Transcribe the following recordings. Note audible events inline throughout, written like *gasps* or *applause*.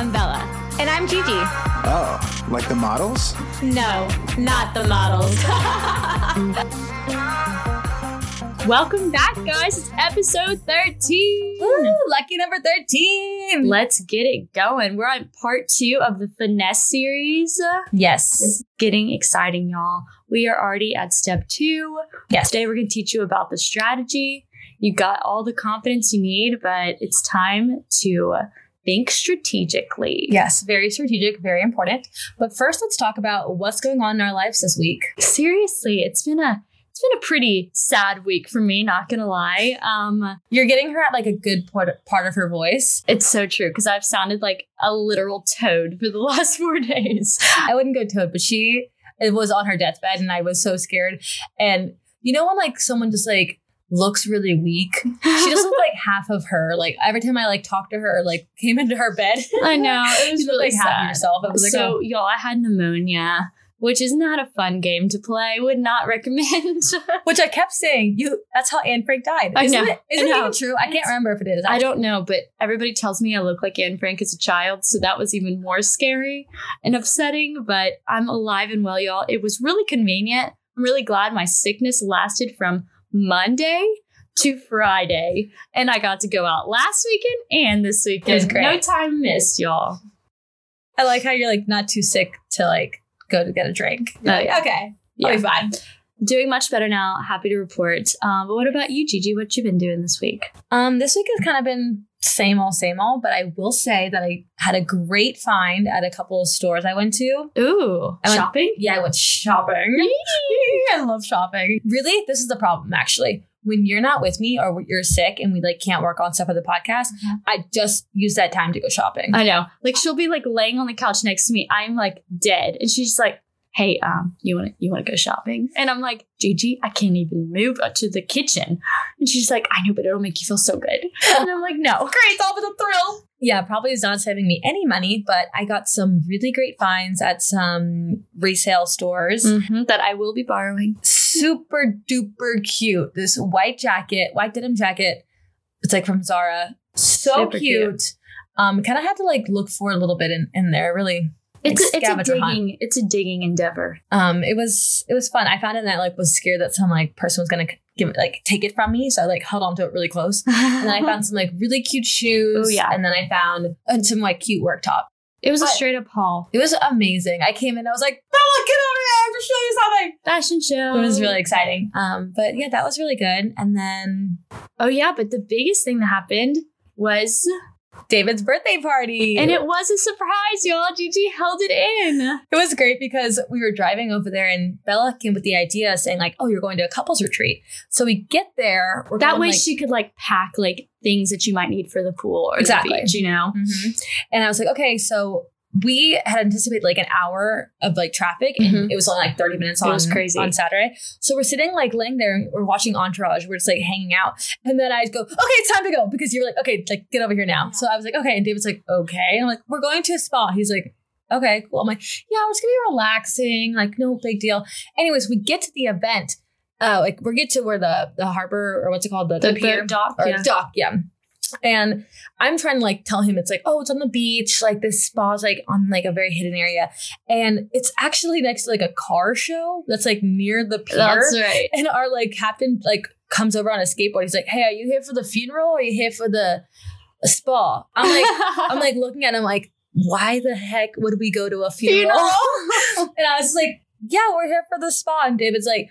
I'm Bella. And I'm Gigi. Oh, like the models? No, not the models. *laughs* Welcome back, guys. It's episode 13. Woo, lucky number 13. Let's get it going. We're on part two of the finesse series. Yes. It's getting exciting, y'all. We are already at step two. Yes. Today, we're going to teach you about the strategy. You got all the confidence you need, but it's time to think strategically. Yes, very strategic, very important. But first, let's talk about what's going on in our lives this week. Seriously, it's been a it's been a pretty sad week for me, not gonna lie. Um, You're getting her at like a good part, part of her voice. it's so true because I've sounded like a literal toad for the *laughs* last four days. I wouldn't go toad, but she it was on her deathbed and I was so scared. And you know when like someone just like looks really weak? She just looked like half of her. Like every time I like talked to her or like came into her bed. *laughs* I know it *laughs* was really like half of sad. yourself. I was like, so oh. y'all, I had pneumonia, which is not a fun game to play. Would not recommend. *laughs* Which I kept saying, you that's how Anne Frank died. I Isn't know. it? Isn't I it even true? I can't remember if it is. I don't know, but everybody tells me I look like Anne Frank as a child, so that was even more scary and upsetting. But I'm alive and well, y'all. It was really convenient. I'm really glad my sickness lasted from Monday to Friday, and I got to go out last weekend and this weekend. was great. No time missed, y'all. I like how you're like not too sick to like go to get a drink. Oh, yeah. Okay. Yeah. I'll be fine. Doing much better now. Happy to report. Um, but what about you, Gigi? What you been doing this week? Um, this week has kind of been same old, same old, but I will say that I had a great find at a couple of stores I went to. Ooh, I went- shopping. Yeah, I went shopping. *laughs* I love shopping. Really, this is the problem actually. When you're not with me or you're sick and we like can't work on stuff for the podcast, Mhm. I just use that time to go shopping. I know. Like she'll be like laying on the couch next to me. I'm like dead, and she's like, "Hey, um, you want to you want to go shopping?" And I'm like, "Gigi, I can't even move to the kitchen." And she's like, "I know, but it'll make you feel so good." And I'm like, "No." *laughs* great, it's all for the thrill. Yeah, probably is not saving me any money, but I got some really great finds at some resale stores. Mhm, that I will be borrowing. Super duper cute. This white jacket, white denim jacket. It's like from Zara. So Super cute. cute. Um, kind of had to like look for a little bit in, in there. Really, It's Like a, it's a scavenger hunt. digging it's a digging endeavor. um, it was it was fun. I found it and I like was scared that some like person was gonna give it like take it from me, so I like held on to it really close. *laughs* And then I found some like really cute shoes. Oh, yeah. And then I found and some like cute work top. it was a straight up haul. It was amazing. I came in, I was like, Bella, get over here. I have to show you something. Fashion show. It was really exciting. Um, but yeah, that was really good. And then Oh yeah, but the biggest thing that happened was David's birthday party. and it was a surprise, y'all. Gigi held it in. it was great because we were driving over there and Bella came with the idea saying, like, oh, you're going to a couples retreat. So we get there. We're that way like, she could like pack like things that you might need for the pool or Exactly. the beach, you know? Mhm. And I was like, okay, so we had anticipated like an hour of like traffic and Mhm. it was only like 30 minutes It on, was crazy. on Saturday. So we're sitting like laying there and we're watching Entourage. We're just like hanging out. And then I go, okay, it's time to go because you're like, okay, like get over here now. So I was like, okay. And David's like, okay. And I'm like, we're going to a spa. He's like, okay, cool. I'm like, yeah, we're just gonna be relaxing, like no big deal. Anyways, we get to the event. Uh, like we get to where the the harbor or what's it called the, The, pier dock. or yeah. dock, yeah. And I'm trying to like tell him it's like, oh, it's on the beach. Like this spa's like on like a very hidden area. And it's actually next to like a car show that's like near the pier. That's right. And our like captain like comes over on a skateboard. He's like, Hey, are you here for the funeral or are you here for the, spa? I'm like, I'm like *laughs* looking at him like, why the heck would we go to a funeral? *laughs* and I was like, yeah, we're here for the spa. And David's like,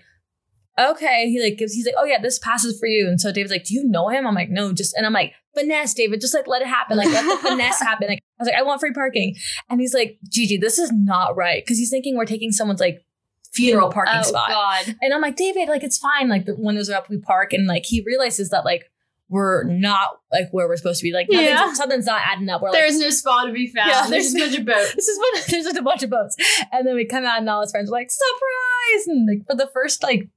okay. He like gives, he's like, oh yeah, this passes for you. And so David's like, do you know him? I'm like, no, just, and I'm like, finesse, David, just like let it happen. Like let the *laughs* finesse happen. Like I was like, I want free parking. And he's like, Gigi, this is not right. Cause he's thinking we're taking someone's like funeral oh, parking oh, spot. God. And I'm like, David, like it's fine. Like the windows are up, we park, and like he realizes that like we're not like where we're supposed to be. Like nothing's, Yeah. something's not adding up. We're like, There's no spot to be found. Yeah, there's, there's- a bunch of boats. *laughs* this is what *laughs* there's just a bunch of boats. And then we come out and all his friends are like, surprise! And like for the first like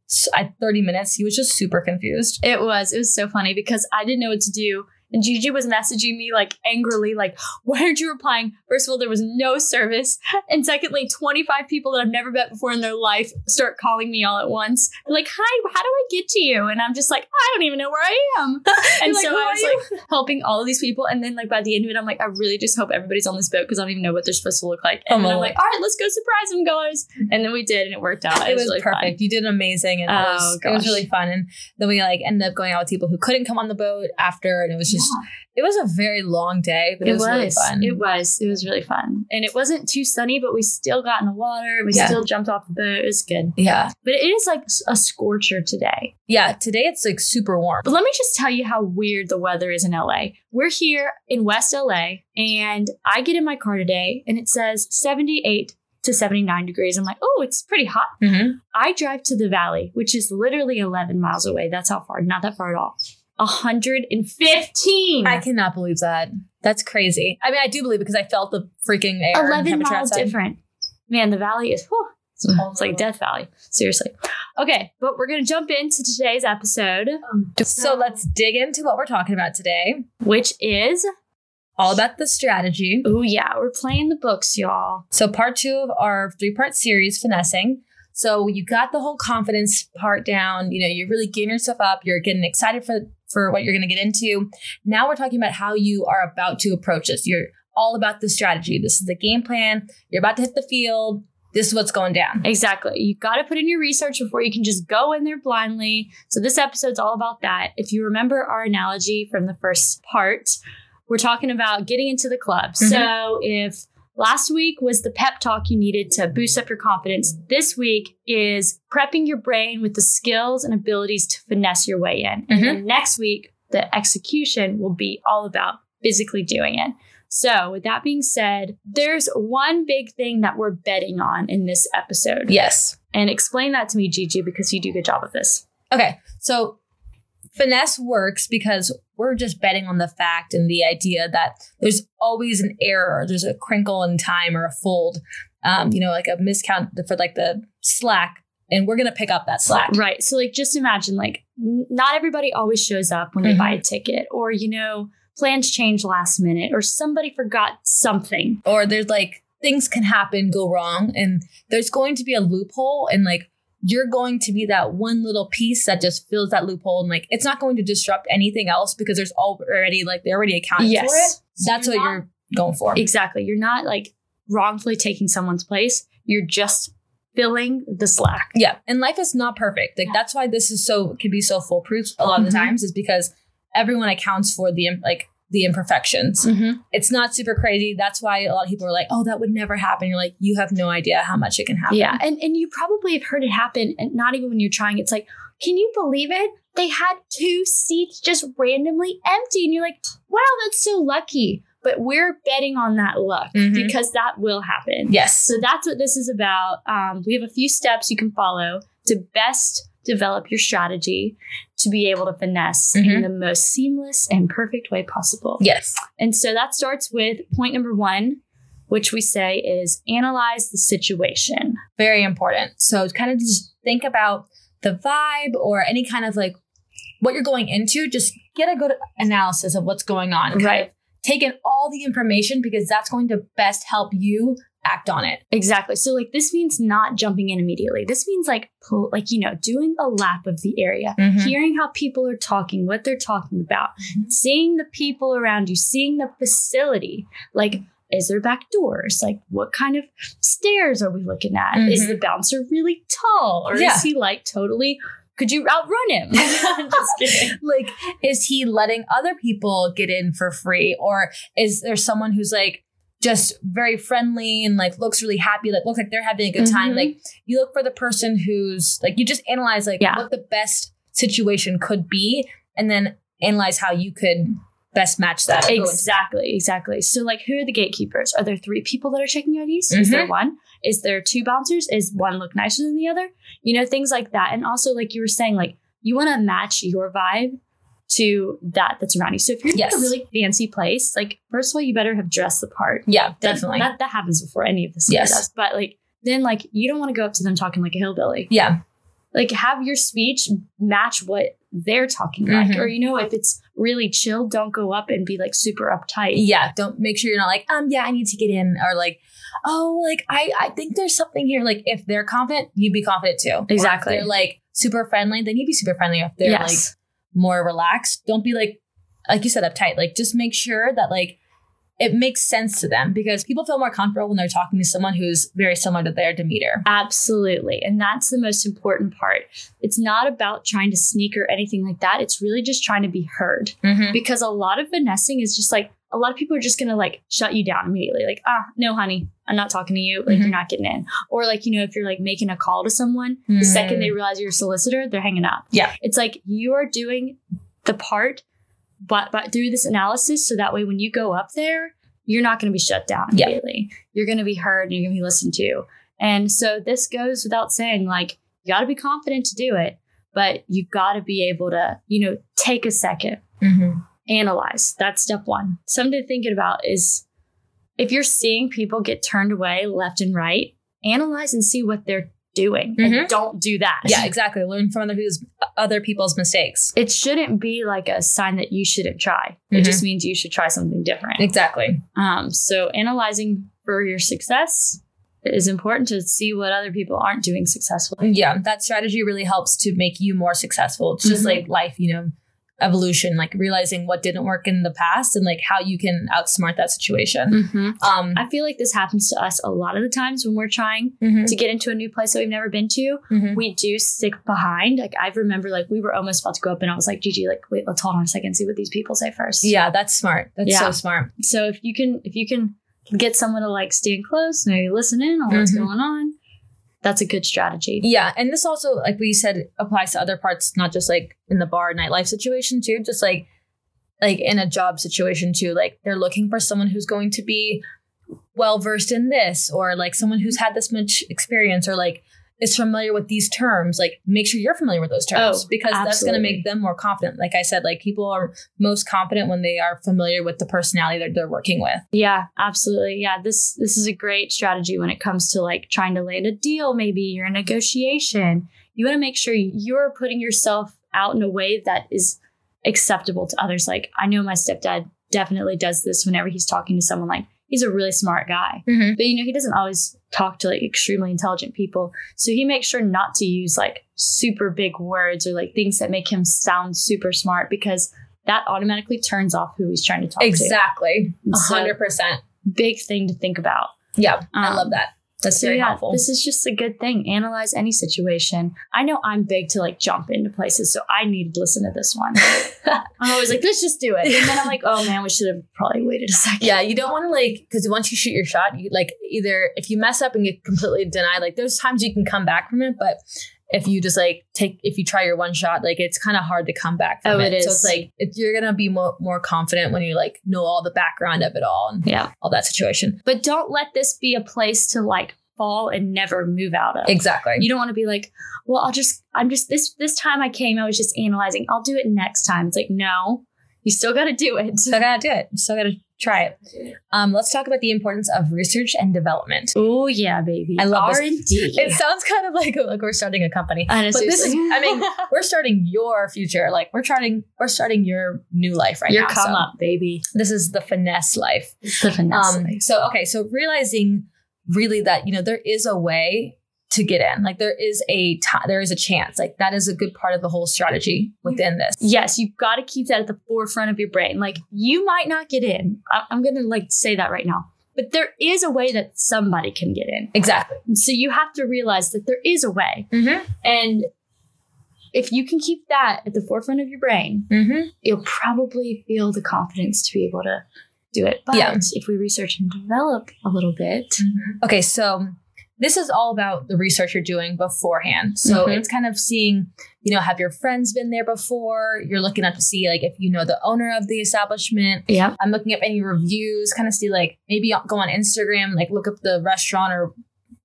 30 minutes, he was just super confused. It was. It was so funny because I didn't know what to do And Gigi was messaging me like angrily, like, why aren't you replying? First of all, there was no service. And secondly, 25 people that I've never met before in their life start calling me all at once. They're like, hi, how do I get to you? And I'm just like, I don't even know where I am. *laughs* And Like, so I was like helping all of these people. And then like by the end of it, I'm like, I really just hope everybody's on this boat because I don't even know what they're supposed to look like. And Oh, then I'm like, all right, let's go surprise them, guys. And then we did, and it worked out. it was, really fun. perfect. You did amazing, and it, Oh, was, it was really fun. And then we like ended up going out with people who couldn't come on the boat after, and it was just it was a very long day, but it, It was, was. really fun. It was. It was really fun. And it wasn't too sunny, but we still got in the water. We Yeah. still jumped off the boat. It was good. yeah, But it is like a scorcher today. yeah. Today it's like super warm. But let me just tell you how weird the weather is in LA. We're here in West LA, and I get in my car today, and it says 78 to 79 degrees. I'm like, oh, it's pretty hot. Mm-hmm. I drive to the valley, which is literally 11 miles away. That's how far. Not that far at all. 115. I cannot believe that. That's crazy. I mean, I do believe it because I felt the freaking air. 11 miles outside. different. Man, the valley is, whew, it's, mm. it's like Death Valley. Seriously. Okay, but we're going to jump into today's episode, um, So let's dig into what we're talking about today. which is, All about the strategy. oh, yeah, we're playing the books, y'all. So part two of our three part series, finessing. So you got the whole confidence part down. You know, you're really gearing yourself up. You're getting excited for for what you're going to get into. Now we're talking about how you are about to approach this. You're all about the strategy. This is the game plan. You're about to hit the field. This is what's going down. Exactly. You got to put in your research before you can just go in there blindly. So this episode's all about that. If you remember our analogy from the first part, we're talking about getting into the club. Mhm. So if last week was the pep talk you needed to boost up your confidence, this week is prepping your brain with the skills and abilities to finesse your way in. And then mm-hmm. next week, the execution will be all about physically doing it. So, with that being said, there's one big thing that we're betting on in this episode. Yes. And explain that to me, Gigi, because you do a good job of this. Okay. So finesse works because we're just betting on the fact and the idea that there's always an error, there's a crinkle in time or a fold, um, you know, like a miscount for like the slack, and we're gonna pick up that slack. Right. So, like, just imagine, like, n- not everybody always shows up when they Mhm. buy a ticket, or, you know, plans change last minute, or somebody forgot something. Or there's like things can happen, go wrong, and there's going to be a loophole, and like you're going to be that one little piece that just fills that loophole, and like it's not going to disrupt anything else because there's already like they already accounted for it. Yes. That's what You're not- you're going for. Exactly. You're not like wrongfully taking someone's place, you're just filling the slack. Yeah, and life is not perfect. Like Yeah. that's why this is so can be so foolproof a lot of the Mhm. times is because everyone accounts for the like the imperfections. Mm-hmm. It's not super crazy. That's why a lot of people are like, "Oh, that would never happen." You're like, "You have no idea how much it can happen." Yeah. And, and you probably have heard it happen, and not even when you're trying. It's like, can you believe it? They had two seats just randomly empty. And you're like, wow, that's so lucky. But we're betting on that luck Mhm. because that will happen. Yes. So that's what this is about. Um, we have a few steps you can follow to best develop your strategy to be able to finesse in Mhm. the most seamless and perfect way possible. Yes. And so that starts with point number one, which we say is analyze the situation. Very important. So kind of just think about the vibe or any kind of like what you're going into. Just get a good analysis of what's going on. Kind Right. of Take in all the information because that's going to best help you act on it. Exactly. So like this means not jumping in immediately. This means like pull, like you know doing a lap of the area, Mhm. hearing how people are talking, what they're talking about, Mhm. seeing the people around you, seeing the facility. Like is there back doors? Like what kind of stairs are we looking at? Is Mhm. the bouncer really tall or Yeah. is he like totally could you outrun him? *laughs* Just kidding. *laughs* like is he letting other people get in for free or is there someone who's like just very friendly and like looks really happy like looks like they're having a good time Mhm. like you look for the person who's like you just analyze like Yeah. what the best situation could be and then analyze how you could best match that Exactly, exactly. So, like, who are the gatekeepers? Are there three people that are checking IDs? Is there one? Is there two bouncers? Is one look nicer than the other? You know, things like that. And also, like you were saying, like you want to match your vibe to that that's around you. So, if you're Yes. in a really fancy place, like first of all, you better have dressed the part. yeah That- definitely That that happens before any of this Yes. does. But like then, like you don't want to go up to them talking like a hillbilly. yeah like have your speech match what they're talking like. Mhm. Or you know, if it's really chill, don't go up and be like super uptight. Yeah, don't make sure you're not like, um, yeah, I need to get in, or like, oh, like I, I think there's something here. Like if they're confident, you'd be confident too. Exactly. they're like super friendly, then you'd be super friendly. If they're like yes. More relaxed, don't be like, like you said, uptight. Like just make sure that like it makes sense to them because people feel more comfortable when they're talking to someone who's very similar to their demeanor. Absolutely. And that's the most important part. It's not about trying to sneak or anything like that. It's really just trying to be heard. Mm-hmm. Because a lot of finessing is just like, a lot of people are just gonna like shut you down immediately. Like, ah, no, honey, I'm not talking to you. Like, Mhm. you're not getting in. Or like, you know, if you're like making a call to someone, the second they realize you're a solicitor, they're hanging up. Mm. Yeah. It's like you are doing the part, but but through this analysis, so that way when you go up there, you're not to be shut down Yeah. immediately. You're going to be heard and you're to be listened to. And so this goes without saying, like you got to be confident to do it, but you got to be able to, you know, take a second, Mm-hmm. Analyze. That's step one. Something to think about is if you're seeing people get turned away left and right, analyze and see what they're doing. Mhm. And don't do that. Yeah, exactly. Learn from other people's other people's mistakes. It shouldn't be like a sign that you shouldn't try. It Mhm. just means you should try something different. Exactly. Um, so analyzing for your success is important to see what other people aren't doing successfully. Yeah, that strategy really helps to make you more successful. It's just Mhm. like life, you know, evolution, like realizing what didn't work in the past and like how you can outsmart that situation. Um, I feel like this happens to us a lot of the times when we're trying mhm, to get into a new place that we've never been to. mhm. We do stick behind. Like I remember, like we were almost about to go up, and I was like, "Gigi, like wait, let's hold on a second, see what these people say first. Yeah, that's smart. That's Yeah. so smart. So if you can, if you can get someone to like stand close, and maybe listen in on what's Mhm. going on, that's a good strategy. Yeah, and this also, like we said, applies to other parts, not just like in the bar nightlife situation too. Just like like in a job situation too. Like they're looking for someone who's going to be well versed in this, or like someone who's had this much experience, or like is familiar with these terms. Like make sure you're familiar with those terms Oh, because that's going to make them more confident. Like I said, like people are most confident when they are familiar with the personality that they're working with. Yeah, absolutely. Yeah, this this is a great strategy when it comes to like trying to land a deal. Maybe you're in negotiation. You want to make sure you're putting yourself out in a way that is acceptable to others. Like I know my stepdad definitely does this whenever he's talking to someone. Like he's a really smart guy, Mm-hmm. but you know he doesn't always talk to like extremely intelligent people. So he makes sure not to use like super big words or like things that make him sound super smart because that automatically turns off who he's trying to talk to. Exactly, And a so- hundred percent. big thing to think about. Yeah, I Um, love that. That's So very yeah, helpful. this is just a good thing. Analyze any situation. I know I'm big to like jump into places, so I need to listen to this one. *laughs* I'm always like, let's just do it, and then I'm like, oh man, we should have probably waited a second. Yeah, you don't want to like because once you shoot your shot, you like either if you mess up and get completely denied, like there's times you can come back from it, but if you just like take if you try your one shot, like it's kind of hard to come back from Oh, it. it So it's like it, you're gonna be more more confident when you like know all the background of it all and yeah. all that situation. But don't let this be a place to like fall and never move out of. Exactly. You don't want to be like, well, I'll just, I'm just this this time I came, I was just analyzing. I'll do it next time. It's like, no, you still got to do it. still gotta do it. Still gotta try it. Um, let's talk about the importance of research and development. Oh yeah, baby. I love this. R and D. It sounds kind of like like we're starting a company. I But this is. I mean, *laughs* we're starting your future. Like we're starting, we're starting your new life right Your now. come so up, baby. This is the finesse life. The finesse. Um, so okay, so realizing really that you know there is a way to get in. Like there is a there is a chance. Like that is a good part of the whole strategy within this. yes, you've got to keep that at the forefront of your brain. Like you might not get in. I- I'm gonna like say that right now. But there is a way that somebody can get in. Exactly. So you have to realize that there is a way. Mm-hmm. And if you can keep that at the forefront of your brain, Mm-hmm. you'll probably feel the confidence to be able to do it. But Yeah. if we research and develop a little bit, Okay, so this is all about the research you're doing beforehand. So Mhm. it's kind of seeing, you know, have your friends been there before? You're looking up to see like if you know the owner of the establishment. yeah, I'm looking up any reviews, kind of see like maybe go on Instagram, like look up the restaurant or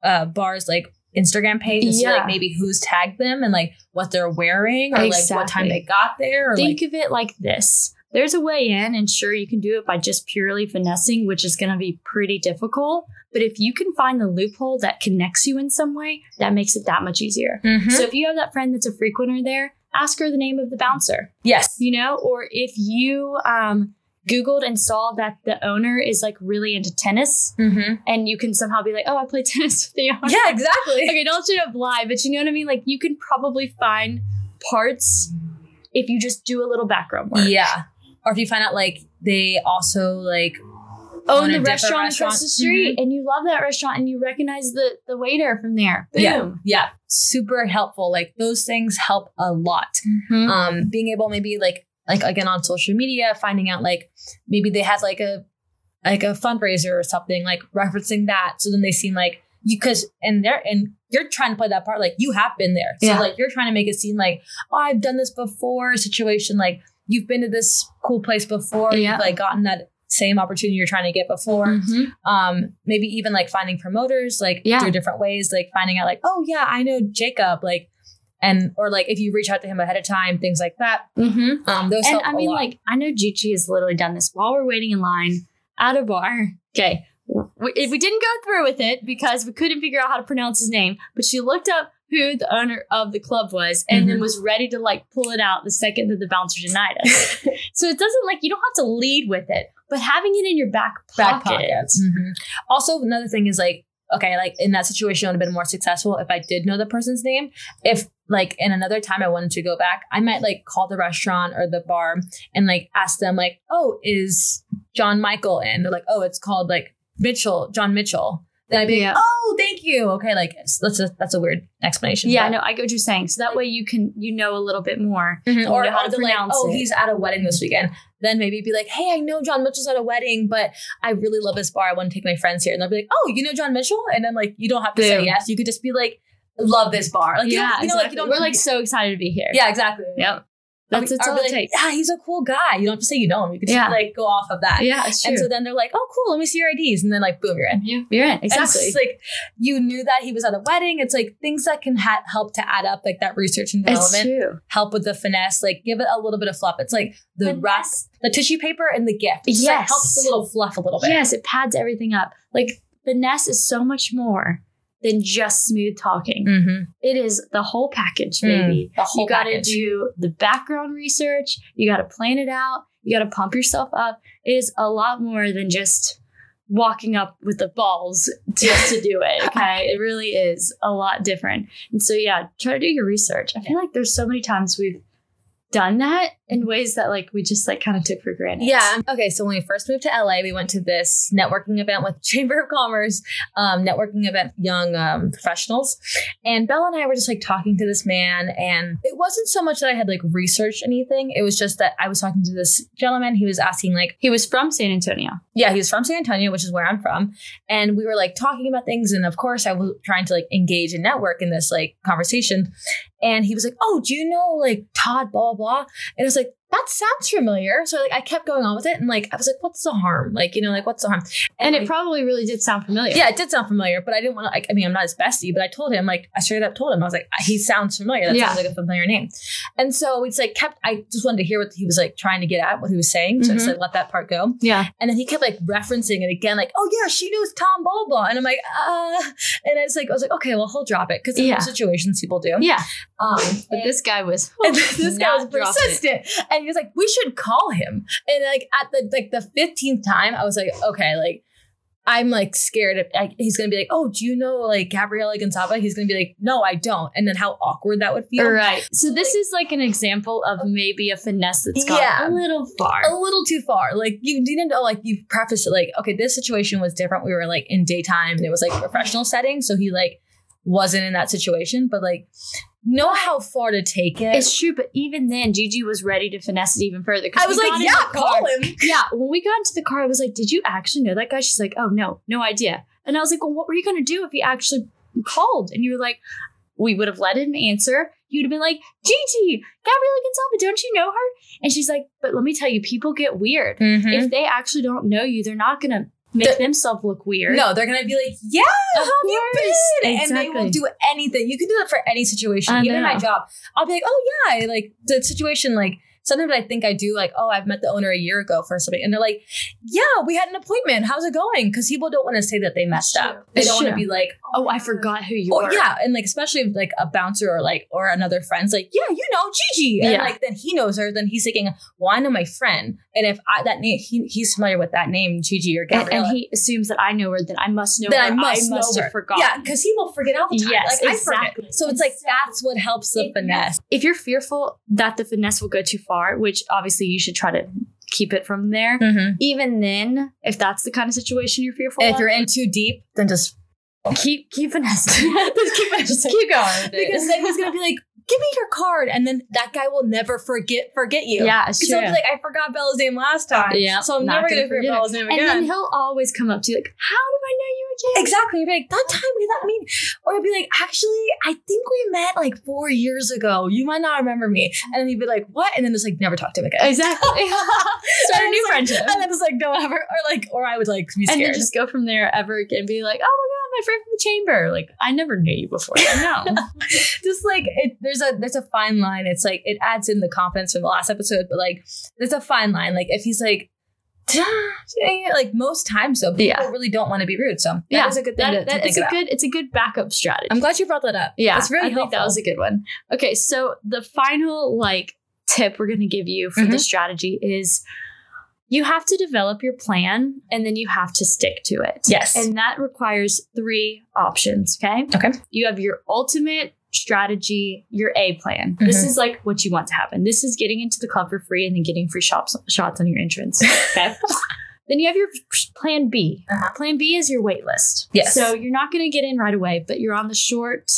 uh, bars like Instagram page and see Yeah. like maybe who's tagged them and like what they're wearing or like what time they got there or think like of it like this. There's a way in, and sure, you can do it by just purely finessing, which is going to be pretty difficult. But if you can find the loophole that connects you in some way, that makes it that much easier. Mhm. So if you have that friend that's a frequenter there, ask her the name of the bouncer, yes. you know, or if you um, Googled and saw that the owner is like really into tennis, Mm-hmm. and you can somehow be like, oh, I play tennis with the owner. Yeah, exactly. Okay, don't straight up lie, but you know what I mean? Like you can probably find parts if you just do a little background work. Yeah. Or if you find out like they also like Own the restaurant, restaurant. across the street and you love that restaurant and you recognize the the waiter from there. Boom. Yeah. yeah, super helpful. Like those things help a lot. Mhm. Um being able maybe like like again on social media finding out like maybe they had like a like a fundraiser or something like referencing that so then they seem like you cuz and they're and you're trying to play that part like you have been there. So Yeah. like you're trying to make it seem like oh I've done this before situation like you've been to this cool place before Yeah. you've like gotten that same opportunity you're trying to get before Mhm. um maybe even like finding promoters like Yeah. through different ways like finding out like oh yeah i know jacob like and or like if you reach out to him ahead of time things like that Mhm. um those And I mean, lot. like, I know Gigi has literally done this while we're waiting in line at a bar. Okay. We, if we didn't go through with it because we couldn't figure out how to pronounce his name, but she looked up who the owner of the club was and then Mhm. was ready to like pull it out the second that the bouncer denied us. *laughs* so it doesn't like you don't have to lead with it, but having it in your back pocket. back pockets Mhm. also another thing is like okay like in that situation i would have been more successful if i did know the person's name if like in another time i wanted to go back i might like call the restaurant or the bar and like ask them like oh is john michael in they're like oh it's called like mitchell john mitchell then i'd be Yeah. like oh thank you okay like that's a that's a weird explanation Yeah, but- no, I get what you're saying. So that way you can you know a little bit more. Mhm. Or, how to they're like, pronounce oh, it. he's at a wedding this weekend. Then maybe be like, hey, I know John Mitchell's at a wedding, but I really love this bar. I want to take my friends here. And they'll be like, oh, you know John Mitchell? And then like, you don't have to say yes. You could just be like, love this bar. Like, yeah, you know, like exactly. you don't. We're like so excited to be here. yeah, exactly. Yep. That's, Or that's be- or all be it takes. Yeah, he's a cool guy. You don't have to say you know him. You can just Yeah. like go off of that. Yeah, it's true. And so then they're like, oh, cool. Let me see your IDs. And then like, boom, you're in. yeah, you're in. Exactly. it's like you knew that he was at a wedding. It's like things that can ha- help to add up, like that research and It's development, true. help with the finesse, like give it a little bit of fluff. It's like the wrap the tissue paper and the gift. It just like Yes. helps the little fluff a little bit. Yes, it pads everything up. Like finesse is so much more than just smooth talking. Mm-hmm. It is the whole package, baby. The whole you got to do the background research. You got to plan it out. You got to pump yourself up. It is a lot more than just walking up with the balls just to do it. Okay, it really is a lot different. And so, yeah, try to do your research. I feel like there's so many times we've done that in ways that like we just like kind of took for granted. Yeah. Okay. So when we first moved to LA, we went to this networking event with *laughs* Chamber of Commerce, um, networking event, young um, professionals. And Bella and I were just like talking to this man. And it wasn't so much that I had like researched anything. It was just that I was talking to this gentleman. He was asking like, He was from San Antonio. yeah, he was from San Antonio, which is where I'm from. And we were like talking about things. And of course, I was trying to like engage and network in this like conversation. And he was like, Oh, do you know like Todd, blah, blah? And I was like, that sounds familiar. So like I kept going on with it. And like I was like, what's the harm? Like, you know, like what's the harm? And it like, probably really did sound familiar. yeah, it did sound familiar, but I didn't want to like I mean, I'm not his bestie, but I told him, like, I straight up told him, I was like, he sounds familiar. That Yeah. sounds like a familiar name. And so it's like kept I just wanted to hear what he was like trying to get at, what he was saying. So I just Mhm. like let that part go. Yeah. And then he kept like referencing it again, like, oh yeah, she knows Tom blah blah. And I'm like, uh and it's like I was like, okay, well he'll drop it. Because in Yeah. situations people do. Yeah. Um But this guy was *laughs* and this guy was it. persistent. And he was like, we should call him. And like at the like the 15th time, I was like, okay, like I'm like scared of like, he's gonna be like, oh, do you know like Gabriela Gonzalez? He's gonna be like, no, I don't. And then how awkward that would feel. Right. So this is like an example of maybe a finesse that's gone Yeah. a little far. A little too far. Like you didn't know, like you prefaced it like, okay, this situation was different. We were like in daytime and it was like a professional setting. So he like wasn't in that situation, but like know how far to take it. It's true, but even then, Gigi was ready to finesse it even further. I was like, yeah, call him. *laughs* Yeah, when we got into the car, I was like, "Did you actually know that guy?" She's like, "Oh no, no idea." And I was like, "Well, what were you gonna do if he actually called?" And you were like, "We would have let him answer." You'd have been like, "Gigi, Gabriela Gonzalez, don't you know her?" And she's like, "But let me tell you, people get weird. Mhm. If they actually don't know you, they're not gonna make The- themselves look weird." No, they're gonna be like, yeah, Of how have you been? And they will do anything. You can do that for any situation. I Even in my job, I'll be like, oh yeah, like the situation like sometimes I think I do like, oh, I've met the owner a year ago for something. And they're like, yeah, we had an appointment. How's it going? Because people don't want to say that they messed It's up. true. They It's don't want to be like, Oh, I forgot who you oh were. yeah. And like, especially if, like a bouncer or like, or another friend's like, yeah, you know, Gigi. And Yeah. like, then he knows her. Then he's thinking, well, I know my friend. And if I, that name, he, he's familiar with that name, Gigi or And, Gabriella. and he assumes that I know her, then I must know then her. I must, know have her. forgotten. Yeah, because he will forget all the time. Yes, like, I exactly. forget. So it's like that's what helps the finesse. If you're fearful that the finesse will go too far, which obviously you should try to keep it from there, Mm-hmm. even then, if that's the kind of situation you're fearful If of, you're in too deep, then just keep keep finessing. *laughs* just keep, *laughs* Just keep going because then he's gonna be like, "Give me your card," and then that guy will never forget forget you. yeah, it's Because true. he'll be like, "I forgot Bella's name last time." Yeah, so I'm never gonna gonna forget. Bella's name again. and then he'll always come up to you like, "How do I know you again?" Exactly. You'll be like, that time we that mean, or you'll be like, actually, I think we met like four years ago. You might not remember me. And then you'd be like, what? And then just like never talk to him again. Exactly. *laughs* *laughs* Start a new it's like- friendship. And then just like don't ever or like or I would like be and scared. then just go from there ever again. Be like, oh my god, my friend from the chamber. Like I never knew you before. No. *laughs* just like it, there's a there's a fine line. It's like it adds in the confidence from the last episode, but like there's a fine line. Like if he's like, *laughs* like most times though, people Yeah. really don't want to be rude. So that yeah, is a good thing that, to, to that think it's a good it's a good backup strategy. I'm glad you brought that up. yeah, it's really I think helpful. that was a good one. Okay, so the final like tip we're going to give you for Mm-hmm. the strategy is you have to develop your plan and then you have to stick to it. yes. And that requires three options, okay? Okay. You have your ultimate strategy, your A plan. This Mhm. is like what you want to happen. This is getting into the club for free and then getting free shops, shots on your entrance. Okay. *laughs* then you have your plan B. Uh-huh. Plan B is your wait list. Yes. So you're not going to get in right away, but you're on the short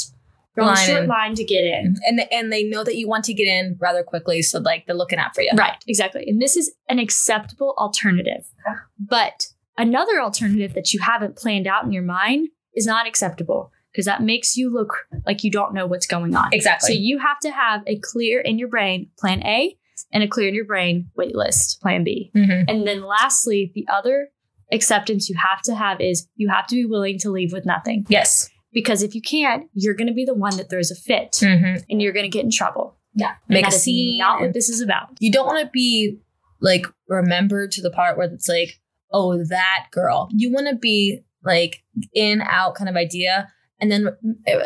you're on the Line short line to get in. and and they know that you want to get in rather quickly, so like they're looking out for you. Right, exactly. And this is an acceptable alternative. Okay. But another alternative that you haven't planned out in your mind is not acceptable because that makes you look like you don't know what's going on. Exactly. So you have to have a clear in your brain plan A and a clear in your brain wait list plan B. Mhm. And then lastly, the other acceptance you have to have is you have to be willing to leave with nothing. Yes. Because if you can't, you're going to be the one that throws a fit Mm-hmm. and you're going to get in trouble. Yeah. And Make a scene. not what this is about. you don't want to be like remembered to the part where it's like, oh, that girl. You want to be like in out kind of idea, and then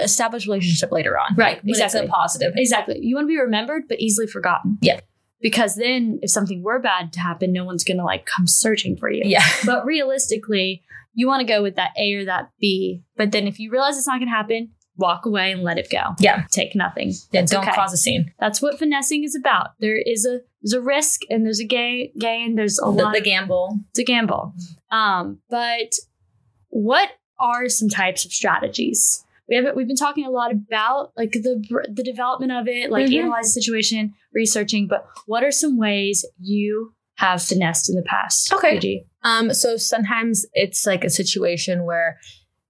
establish relationship later on. Right, Like, exactly. It's a positive. Exactly. You want to be remembered, but easily forgotten. Yeah. Because then, if something were bad to happen, no one's going to like come searching for you. Yeah. *laughs* But realistically, you want to go with that A or that B. But then, if you realize it's not going to happen, walk away and let it go. Yeah. Take nothing. Yeah. Don't okay. cause a scene. That's what finessing is about. There is a there's a risk and there's a ga- gain. There's a The, lot. the of- gamble. it's a gamble. Um, but what are some types of strategies? We haven't. We've been talking a lot about like the the development of it, like Mhm. analyze the situation, researching. But what are some ways you have finessed in the past? Okay. Gigi? Um, so sometimes it's like a situation where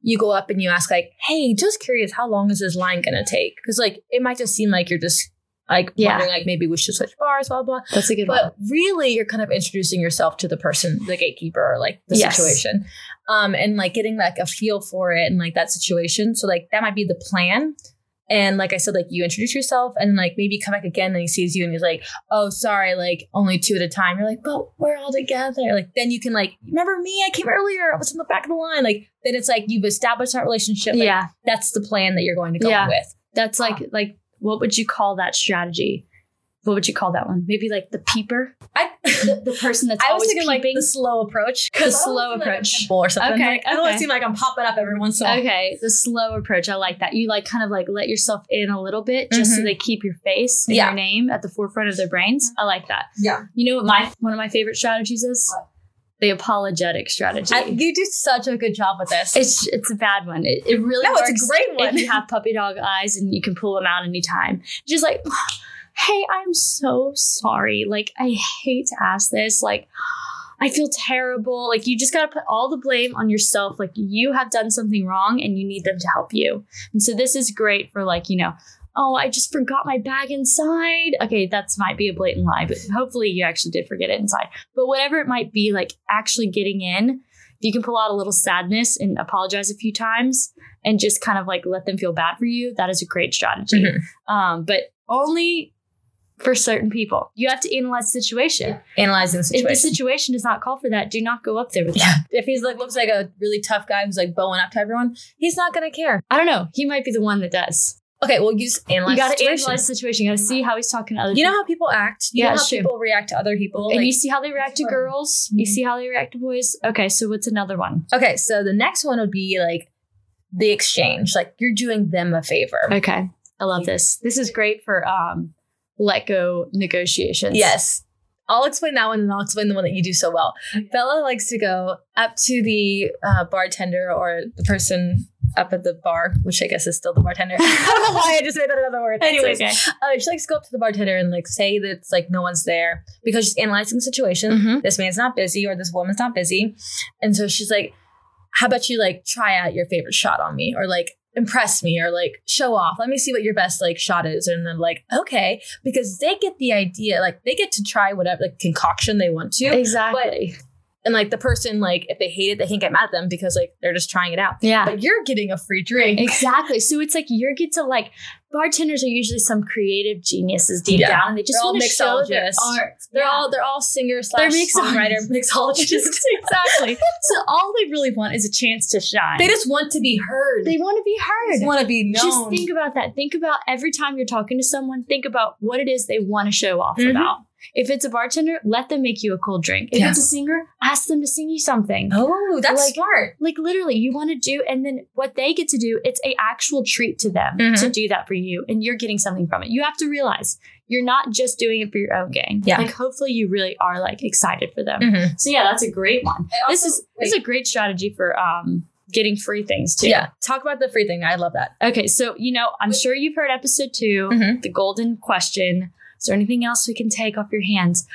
you go up and you ask like, "Hey, just curious, how long is this line gonna take?" Because like it might just seem like you're just like Yeah. wondering like maybe we should switch bars, blah blah. That's a good one. But really, you're kind of introducing yourself to the person, the gatekeeper, or like the Yes. situation, um, and like getting like a feel for it and like that situation. So like that might be the plan. And like I said, like you introduce yourself and like maybe come back again and he sees you and he's like, oh, sorry, like only two at a time. You're like, but we're all together. Like then you can like, remember me? I came earlier. I was in the back of the line. Like then it's like you've established that relationship. Like, yeah, That's the plan that you're going to go Yeah. with. that's like like what would you call that strategy? What would you call that one? Maybe like the peeper, I, the, the person that's I was always thinking like the slow approach. The slow approach. or something. Okay, Like, I don't want okay. to seem like I'm popping up every once in a while. Okay, the slow approach. I like that. You like kind of like let yourself in a little bit just so Mhm. they keep your face and Yeah. your name at the forefront of their brains. I like that. Yeah. You know what my one of my favorite strategies is? The apologetic strategy. I, you do such a good job with this. it's it's a bad one. It, it really No, works it's a great one. if you have puppy dog eyes and you can pull them out anytime. Just like, hey, I'm so sorry. Like, I hate to ask this. Like, I feel terrible. Like, you just got to put all the blame on yourself. Like, you have done something wrong and you need them to help you. And so, this is great for, like, you know, oh, I just forgot my bag inside. Okay, that's might be a blatant lie, but hopefully you actually did forget it inside. But whatever it might be, like, actually getting in, if you can pull out a little sadness and apologize a few times and just kind of like let them feel bad for you, that is a great strategy. Mhm. Um, but only for certain people. You have to analyze the situation. Analyzing the situation. If the situation does not call for that, do not go up there with yeah. that. If he's like looks like a really tough guy who's like bowing up to everyone, he's not gonna care. I don't know. He might be the one that does. Okay, well you just analyze you got to situation. analyze the situation. You got to see how he's talking to other You people. know how people act. You Yeah, know how sure. people react to other people. and like- you see how they react to girls. You Mhm. see how they react to boys. Okay, so what's another one? okay, so the next one would be like the exchange. Like you're doing them a favor. Okay, I love this. This is great for um let go negotiations. Yes. I'll explain that one and I'll explain the one that you do so well. Bella likes to go up to the uh, bartender or the person up at the bar, which I guess is still the bartender. *laughs* I don't know why I just made that another word. Anyways, okay. uh, she likes to go up to the bartender and like say that it's like no one's there because she's analyzing the situation. Mhm. This man's not busy or this woman's not busy. And so she's like, how about you like try out your favorite shot on me or like impress me or like show off. Let me see what your best like shot is. And then like, okay, because they get the idea, like they get to try whatever like concoction they want to. Exactly. And like the person, like if they hate it, they can't get mad at them because like they're just trying it out. yeah. But you're getting a free drink. Exactly. So it's like you're get to like bartenders are usually some creative geniuses deep Yeah. down, and they just all want to show their mixologists. art. They're Yeah. all they're all singers They're slash *laughs* mixologists. songwriter mixologists. *laughs* exactly. So all they really want is a chance to shine. they just want to be heard. they want to be heard. just want to be known. Just think about that. Think about every time you're talking to someone, think about what it is they want to show off Mhm. about. If it's a bartender, let them make you a cold drink. If Yeah. it's a singer, ask them to sing you something. oh, that's Like- smart. Like literally, you want to do, and then what they get to do, it's a actual treat to them Mhm. to do that for you, and you're getting something from it. You have to realize you're not just doing it for your own gain. Yeah. Like hopefully you really are like excited for them. Mhm. So yeah, that's a great one. this also- is this is a great strategy for um getting free things too. Yeah, talk about the free thing. I love that. Okay, so you know, I'm sure you've heard episode 2 Mhm. the golden question. Is there anything else we can take off your hands?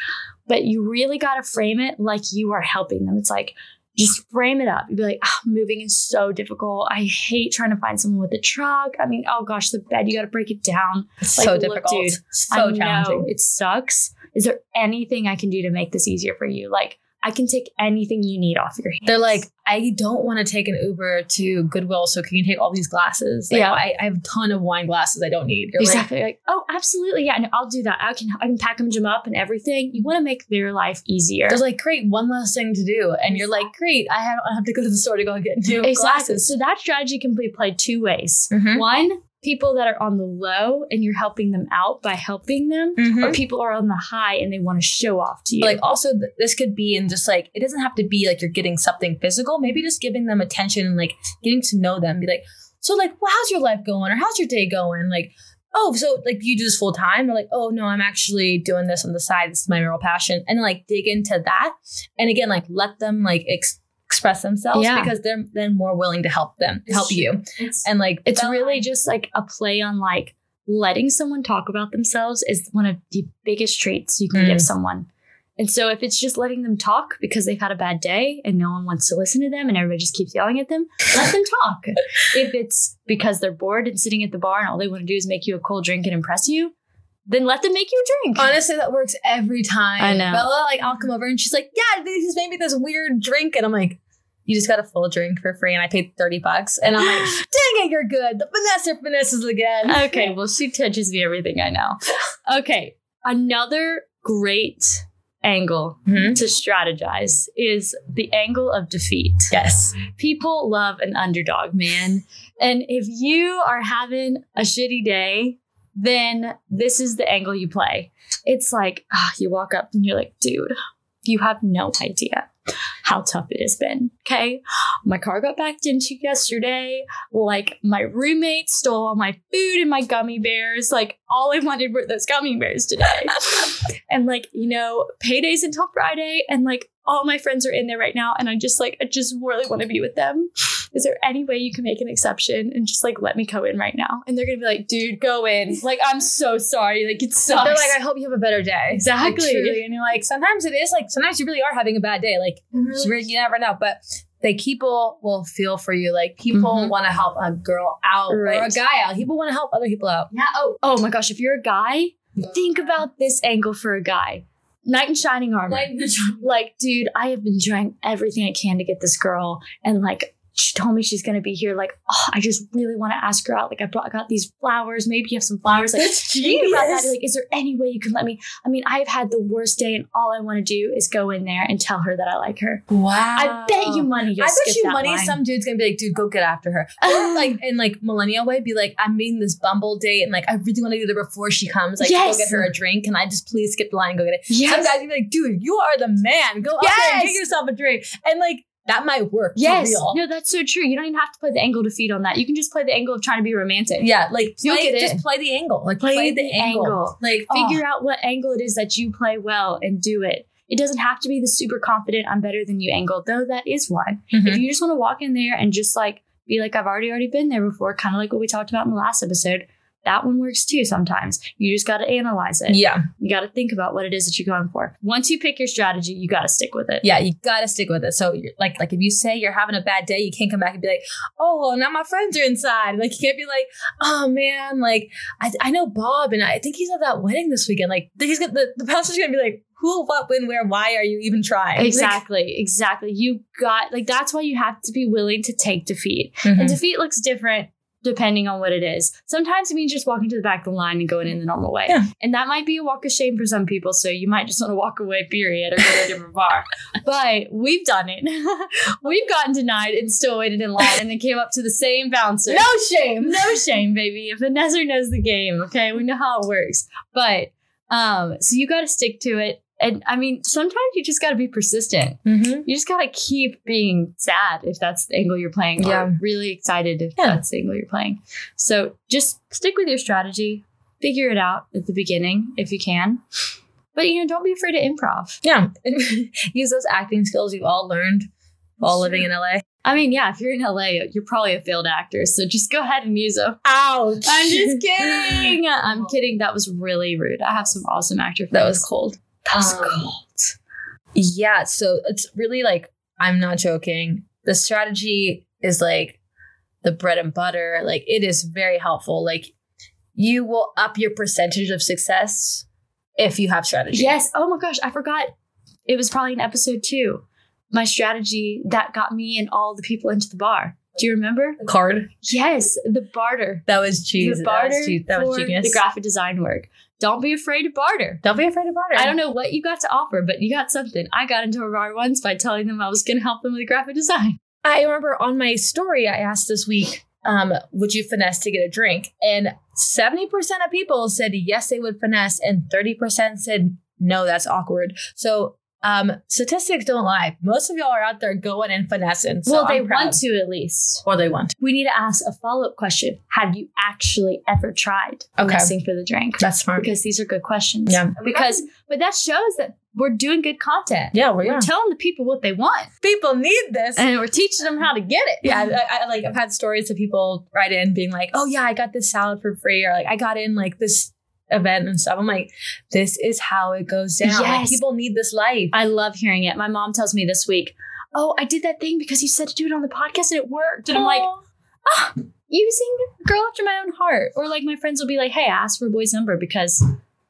But you really got to frame it like you are helping them. It's like, just frame it up. You'd be like, "Ah, moving is so difficult. I hate trying to find someone with a truck. I mean, oh gosh, the bed, you got to break it down. It's Like, so difficult. dude, so I challenging. know it sucks. Is there anything I can do to make this easier for you? Like, I can take anything you need off your hands. They're like, I don't want to take an Uber to Goodwill, so can you take all these glasses? Like, Yeah. I, I have a ton of wine glasses I don't need. You're Exactly. Like, oh, absolutely. Yeah, no, I'll do that. I can I can package them up and everything. You want to make their life easier. They're like, great, one less thing to do. And you're like, great, I have, I have to go to the store to go get new exactly. glasses. So that strategy can be played two ways. Mhm. One, people that are on the low and you're helping them out by helping them, Mhm. or people are on the high and they want to show off to you. Like also, th- this could be in just like it doesn't have to be like you're getting something physical. Maybe just giving them attention and like getting to know them. Be like, so like, well, how's your life going, or how's your day going? Like, oh, so like you do this full time? They're like, oh no, I'm actually doing this on the side. This is my real passion, and like dig into that. And again, like let them like ex- express themselves Yeah. because they're then more willing to help them, help you, it's, and like it's really just like a play on like letting someone talk about themselves is one of the biggest traits you can Mm. give someone. And so if it's just letting them talk because they've had a bad day and no one wants to listen to them and everybody just keeps yelling at them, let them *laughs* talk. if it's because they're bored and sitting at the bar and all they want to do is make you a cold drink and impress you, then let them make you a drink. Honestly, that works every time. I know. Bella, like, I'll come over and she's like, "Yeah, he's made me this weird drink," and I'm like, "You just got a full drink for free, and I paid thirty bucks." And I'm like, *gasps* "Dang it, you're good." The Vanessa finesses again. okay, well, she teaches me everything I know. *laughs* Okay, another great angle Mhm. to strategize is the angle of defeat. Yes. People love an underdog, man. And if you are having a shitty day, then this is the angle you play. It's like ah, you walk up and you're like, dude, you have no idea how tough it has been. Okay. My car got backed into yesterday. Like, my roommate stole all my food and my gummy bears. Like, all I wanted were those gummy bears today. *laughs* and, like, you know, payday's until Friday. And, like, all my friends are in there right now. And I just, like, I just really want to be with them. Is there any way you can make an exception and just, like, let me go in right now? And they're going to be like, dude, go in. Like, I'm so sorry. Like, it sucks. They're like, I hope you have a better day. Exactly. Like, truly. And you're like, sometimes it is like, sometimes you really are having a bad day. Like, really- you never know. But they people will feel for you. Like, people Mhm. want to help a girl out or a guy out. People want to help other people out. Yeah. Oh, oh my gosh. If you're a guy, think about this angle for a guy. Knight in shining armor. Like, dude, I have been trying everything I can to get this girl, and like, she told me she's gonna be here. Like, oh, I just really want to ask her out. Like, I brought I got these flowers. Maybe you have some flowers. Like, That's about that. genius. Like, is there any way you can let me? I mean, I've had the worst day, and all I want to do is go in there and tell her that I like her. Wow. I bet you money. You'll I bet you that money line. some dude's gonna be like, dude, go get after her. Or *gasps* like in like millennial way, be like, I'm meeting this Bumble date and like I really want to do there before she comes. Like Yes. go get her a drink. Can I just please skip the line and go get it? Some Yes. guys be like, dude, you are the man. Go up there and get yourself a drink. And like that might work. for Yes. real. No, that's so true. You don't even have to play the angle to feed on that. You can just play the angle of trying to be romantic. Yeah, like You'll play, get just it. play the angle. Like Play play, the, the angle. angle. Like Figure out what angle it is that you play well and do it. It doesn't have to be the super confident, I'm better than you angle, though that is one. Mhm. If you just want to walk in there and just like be like, I've already already been there before, kind of like what we talked about in the last episode, that one works too sometimes. You just got to analyze it. yeah, You got to think about what it is that you're going for. Once you pick your strategy, you got to stick with it. yeah, you gotta stick with it. So, you're, like, like if you say you're having a bad day, you can't come back and be like, "Oh, well, now my friends are inside." Like, you can't be like, "Oh man, like I, I know Bob, and I think he's at that wedding this weekend." Like, he's gonna the, the pastor's gonna be like, "Who, what, when, where, why are you even trying?" Like, Exactly, exactly. You got like that's why you have to be willing to take defeat. mhm. And defeat looks different depending on what it is. Sometimes it means just walking to the back of the line and going in the normal way. Yeah. And that might be a walk of shame for some people. So you might just want to walk away, period, or go to a different bar. *laughs* But we've done it. *laughs* we've gotten denied and still waited in line and then came up to the same bouncer. no shame. no shame, baby. If Vanessa knows the game, okay, we know how it works. But um, so you got to stick to it. And I mean, sometimes you just got to be persistent. Mm-hmm. You just got to keep being sad if that's the angle you're playing, Yeah. or really excited if Yeah. that's the angle you're playing. So just stick with your strategy. Figure it out at the beginning if you can. But you know, don't be afraid to improv. Yeah, *laughs* *laughs* use those acting skills you've all learned while living in LA. I mean, yeah, if you're in LA, you're probably a failed actor, so just go ahead and use them. Ouch! I'm just *laughs* kidding. I'm kidding. That was really rude. I have some awesome actor friends. That was cold. That was Um. Yeah, so it's really like I'm not joking. The strategy is like the bread and butter. Like it is very helpful. Like you will up your percentage of success if you have strategy. Yes. Oh my gosh, I forgot. It was probably in episode two. My strategy that got me and all the people into the bar. Do you remember? Card. Yes, the barter. That was cheese. the That barter was, that was genius. the graphic design work. Don't be afraid to barter. Don't be afraid of barter. I don't know what you got to offer, but you got something. I got into a bar once by telling them I was going to help them with graphic design. I remember on my story I asked this week, um, would you finesse to get a drink? And 70% of people said yes, they would finesse, and 30% said no, that's awkward. So um, statistics don't lie. Most of y'all are out there going and finessing. So well, they want to at least. Or they want to. We need to ask a follow up question. Have you actually ever tried Okay. finessing for the drink? That's smart. Because these are good questions. Yeah. Because, but that shows that we're doing good content. Yeah, we're, We're telling the people what they want, people need this. and we're teaching them how to get it. yeah, I, I like I've had stories of people write in being like, "Oh yeah, I got this salad for free," or like I got in like this event and stuff. I'm like, this is how it goes down. Like people need this life. I love hearing it. My mom tells me this week, "Oh, I did that thing because you said to do it on the podcast and it worked." And I'm like, ah, using a girl after my own heart. Or like my friends will be like, "Hey, I asked for a boy's number because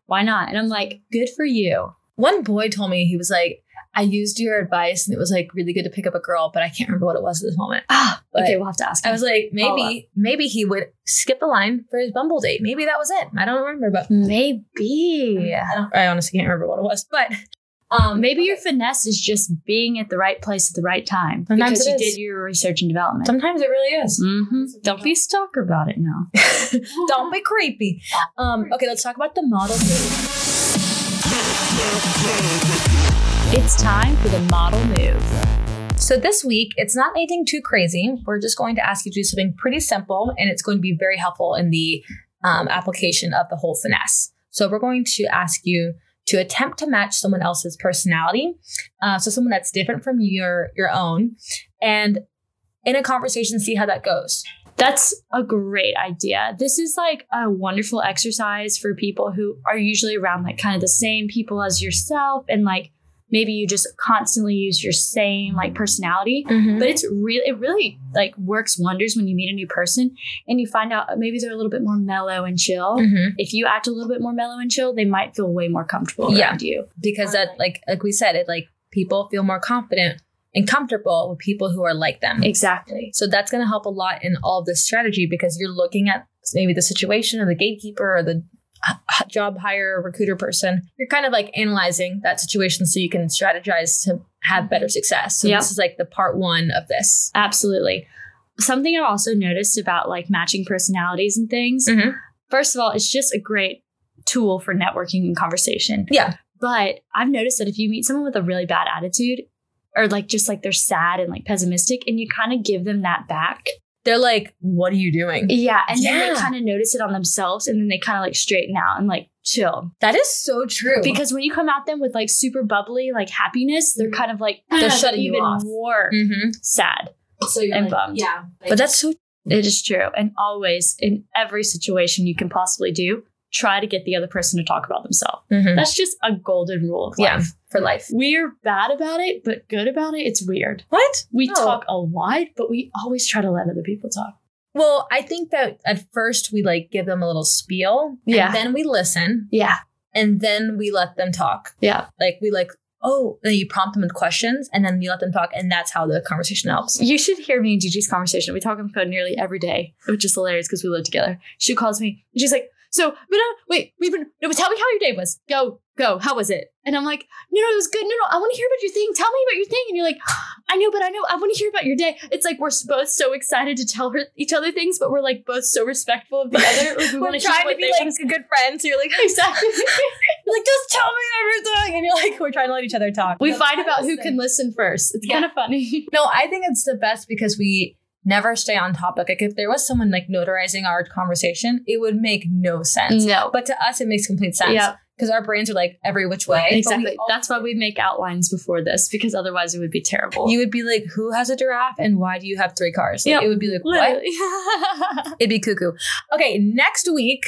why not?" And I'm like, "Good for you." one boy told me he was like, I used your advice and it was like really good to pick up a girl, but I can't remember what it was at this moment. Ah, okay, we'll have to ask. I was like, maybe, maybe he would skip the line for his Bumble date. Maybe that was it. I don't remember, but maybe. I, don't, I honestly can't remember what it was. But um, Maybe your finesse is just being at the right place at the right time Sometimes because it you is. did your research and development. sometimes it really is. hmm Don't be a stalker about it now. *laughs* Don't be creepy. Um, okay, let's talk about the model move. It's time for the model move. So this week, it's not anything too crazy. We're just going to ask you to do something pretty simple, and it's going to be very helpful in the um, application of the whole finesse. So we're going to ask you to attempt to match someone else's personality, uh, so someone that's different from your your own, and in a conversation, see how that goes. That's a great idea. This is like a wonderful exercise for people who are usually around like kind of the same people as yourself and like maybe you just constantly use your same like personality. But it's really it really like works wonders when you meet a new person and you find out maybe they're a little bit more mellow and chill. Mhm. If you act a little bit more mellow and chill, they might feel way more comfortable Yeah. around you. because that like like we said it like people feel more confident and comfortable with people who are like them. Exactly. So that's going to help a lot in all of this strategy because you're looking at maybe the situation or the gatekeeper or the job hire recruiter person. You're kind of like analyzing that situation so you can strategize to have better success. So Yep. this is like the part one of this. Absolutely. Something I've also noticed about like matching personalities and things. Mhm. First of all, it's just a great tool for networking and conversation. Yeah. But I've noticed that if you meet someone with a really bad attitude, or like just like they're sad and like pessimistic, and you kind of give them that back. They're like, what are you doing? Yeah. And then they kind of notice it on themselves and then they kind of like straighten out and like chill. That is so true. Because when you come at them with like super bubbly, like happiness, they're kind of like They're shutting you off. more Mhm. sad. so you're and bummed. Yeah. But that's so It is true. And always in every situation you can possibly do, try to get the other person to talk about themselves. Mhm. That's just a golden rule of Yeah. life. for life. We're bad about it, but good about it. It's weird. What? We No. talk a lot, but we always try to let other people talk. Well, I think that at first we like give them a little spiel. Yeah. And then we listen Yeah. and then we let them talk. Yeah. Like we like, oh, then you prompt them with questions and then you let them talk and that's how the conversation helps. You should hear me and Gigi's conversation. We talk on the phone nearly every day, which is hilarious because we live together. She calls me and she's like, So, but uh, wait, we've been, no, tell me how your day was. Go, go. How was it? And I'm like, No, no, it was good. No, no, I want to hear about your thing. Tell me about your thing. And you're like, I know, but I know, I want to hear about your day. It's like we're both so excited to tell her each other things, but we're like both so respectful of the other. Like, *laughs* we We're trying to be like want good friends. So you're like, *laughs* Exactly. you're like, just tell me everything. And you're like, we're trying to let each other talk. we That's fight about who can listen first. It's Yeah. kind of funny. *laughs* No, I think it's the best because we never stay on topic. Like if there was someone like notarizing our conversation, it would make no sense. No. But to us, it makes complete sense. Yeah. Because our brains are like every which way. Exactly. all- That's why we make outlines before this because otherwise it would be terrible. you would be like, who has a giraffe and why do you have three cars? Like, Yep. It would be like, what? Literally. *laughs* It'd be cuckoo. Okay, next week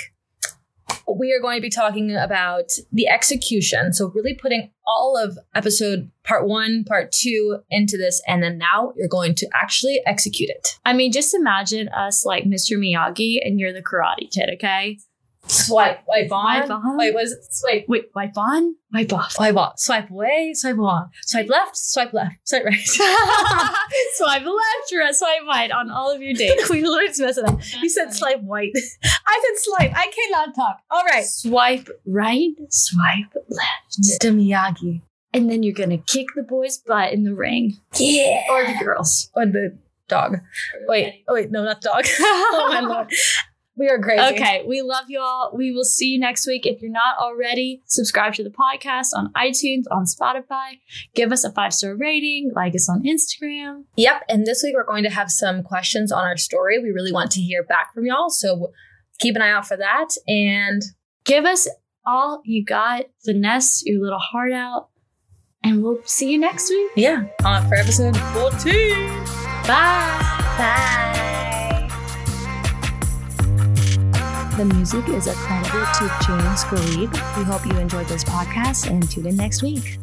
we are going to be talking about the execution. So really putting all of episode part one, part two into this, and then now you're going to actually execute it. I mean, just imagine us like Mr. Miyagi and you're the karate kid, okay? Swipe, wipe on. Wipe on. Wait, was it swipe? Wait, wipe on, wipe off. Swipe off. Swipe away, swipe on. Swipe left, swipe left, swipe right. *laughs* swipe left or swipe right on all of your dates. we literally just messed it up. You said swipe white. I said swipe. I cannot talk. All right. Swipe right, swipe left. Mr. Miyagi. And then you're gonna kick the boy's butt in the ring. Yeah. Or the girls. Or the dog. Wait. Oh, wait. No, not dog. *laughs* oh, my *laughs* lord. We are crazy. Okay, we love you all. We will see you next week. If you're not already, subscribe to the podcast on iTunes, on Spotify. Give us a five star rating. Like us on Instagram. Yep. And this week we're going to have some questions on our story. We really want to hear back from y'all. So keep an eye out for that. And Give us all you got. Finesse your little heart out. And we'll see you next week. yeah, on for episode 14. Bye. Bye. The music is a credit to James Galib. We hope you enjoyed this podcast and tune in next week.